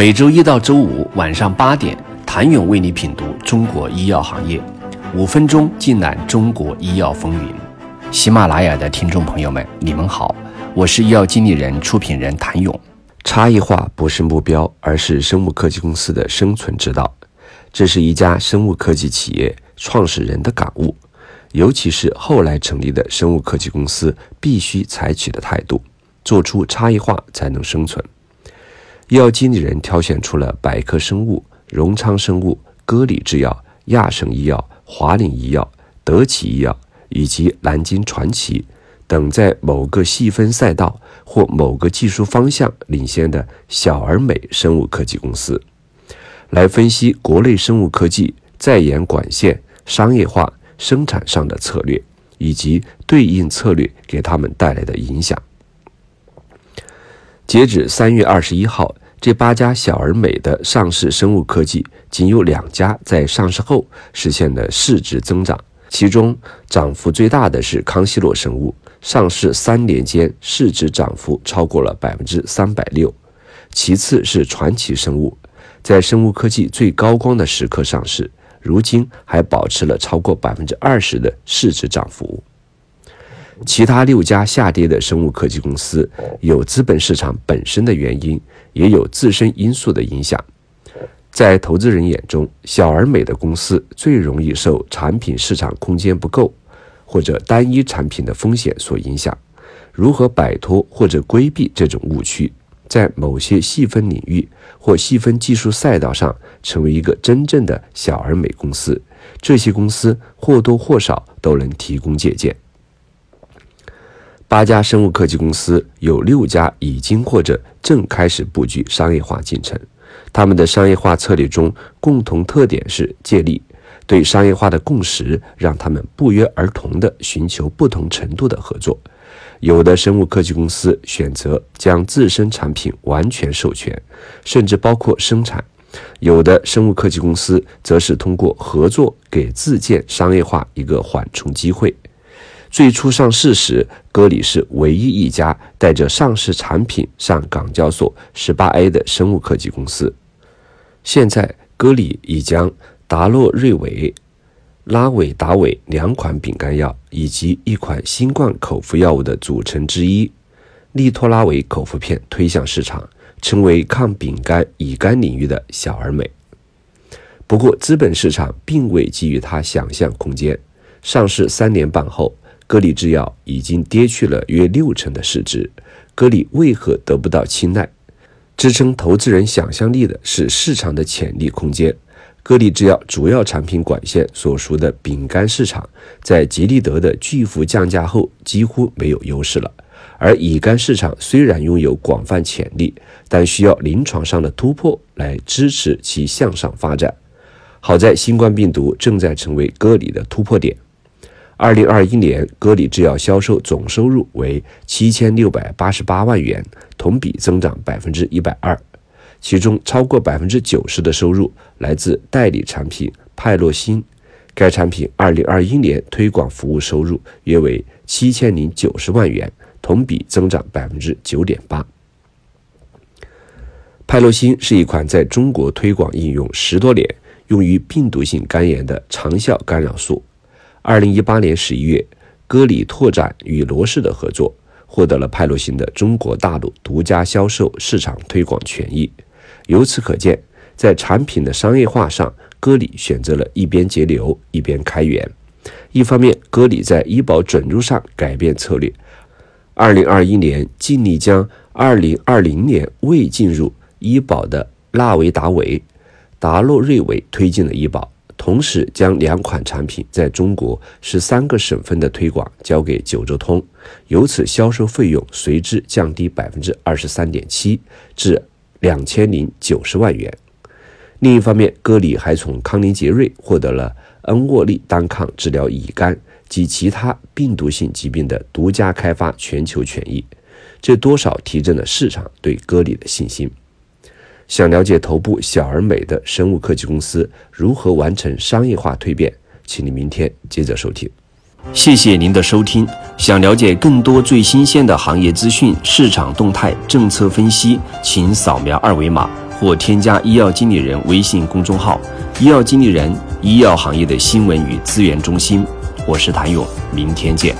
每周一到周五晚上八点，谭勇为你品读中国医药行业，五分钟尽览中国医药风云。喜马拉雅的听众朋友们，你们好，我是医药经理人、出品人谭勇。差异化不是目标，而是生物科技公司的生存之道。这是一家生物科技企业创始人的感悟，尤其是后来成立的生物科技公司必须采取的态度。做出差异化才能生存。医药经理人挑选出了百科生物、荣昌生物、歌礼制药、亚盛医药、华领医药、德企医药以及南京传奇等在某个细分赛道或某个技术方向领先的小而美生物科技公司，来分析国内生物科技在研管线商业化生产上的策略，以及对应策略给他们带来的影响。截止三月二十一号，这八家小而美的上市生物科技，仅有两家在上市后实现了市值增长。其中涨幅最大的是康希诺生物，上市三年间市值涨幅超过了百分之三百六。其次是传奇生物，在生物科技最高光的时刻上市，如今还保持了超过百分之二十的市值涨幅。其他六家下跌的生物科技公司，有资本市场本身的原因，也有自身因素的影响。在投资人眼中，小而美的公司最容易受产品市场空间不够，或者单一产品的风险所影响。如何摆脱或者规避这种误区，在某些细分领域或细分技术赛道上成为一个真正的小而美公司，这些公司或多或少都能提供借鉴。八家生物科技公司有六家已经或者正开始布局商业化进程，他们的商业化策略中共同特点是借力。对商业化的共识让他们不约而同地寻求不同程度的合作。有的生物科技公司选择将自身产品完全授权，甚至包括生产；有的生物科技公司则是通过合作给自建商业化一个缓冲机会。最初上市时，歌里是唯一一家带着上市产品上港交所十八 A 的生物科技公司。现在，歌里已将达洛瑞韦、拉韦达韦两款饼干药以及一款新冠口服药物的组成之一利托拉韦口服片推向市场，成为抗丙肝乙肝领域的小而美。不过，资本市场并未给予它想象空间。上市三年半后。歌里制药已经跌去了约六成的市值，歌里为何得不到青睐？支撑投资人想象力的是市场的潜力空间。歌里制药主要产品管线所属的饼干市场，在吉利德的巨幅降价后几乎没有优势了。而乙肝市场虽然拥有广泛潜力，但需要临床上的突破来支持其向上发展。好在新冠病毒正在成为歌里的突破点。二零二一年，歌里制药销售总收入为七千六百八十八万元，同比增长百分之一百二。其中，超过百分之九十的收入来自代理产品派洛欣。该产品二零二一年推广服务收入约为七千零九十万元，同比增长百分之九点八。派洛欣是一款在中国推广应用十多年、用于病毒性肝炎的长效干扰素。二零一八年十一月，歌里拓展与罗氏的合作，获得了派洛欣的中国大陆独家销售市场推广权益。由此可见，在产品的商业化上，歌里选择了一边节流一边开源。一方面，歌里在医保准入上改变策略，二零二一年尽力将二零二零年未进入医保的纳维达韦、达洛瑞韦推进了医保。同时，将两款产品在中国十三个省份的推广交给九州通，由此销售费用随之降低百分之二十三点七，至两千零九十万元。另一方面，歌里还从康宁杰瑞获得了恩沃利单抗治疗乙肝及其他病毒性疾病的独家开发全球权益，这多少提振了市场对歌里的信心。想了解头部小而美的生物科技公司如何完成商业化蜕变，请你明天接着收听。谢谢您的收听。想了解更多最新鲜的行业资讯、市场动态、政策分析，请扫描二维码。或添加医药经理人微信公众号“医药经理人”医药行业的新闻与资源中心。我是谭勇，明天见。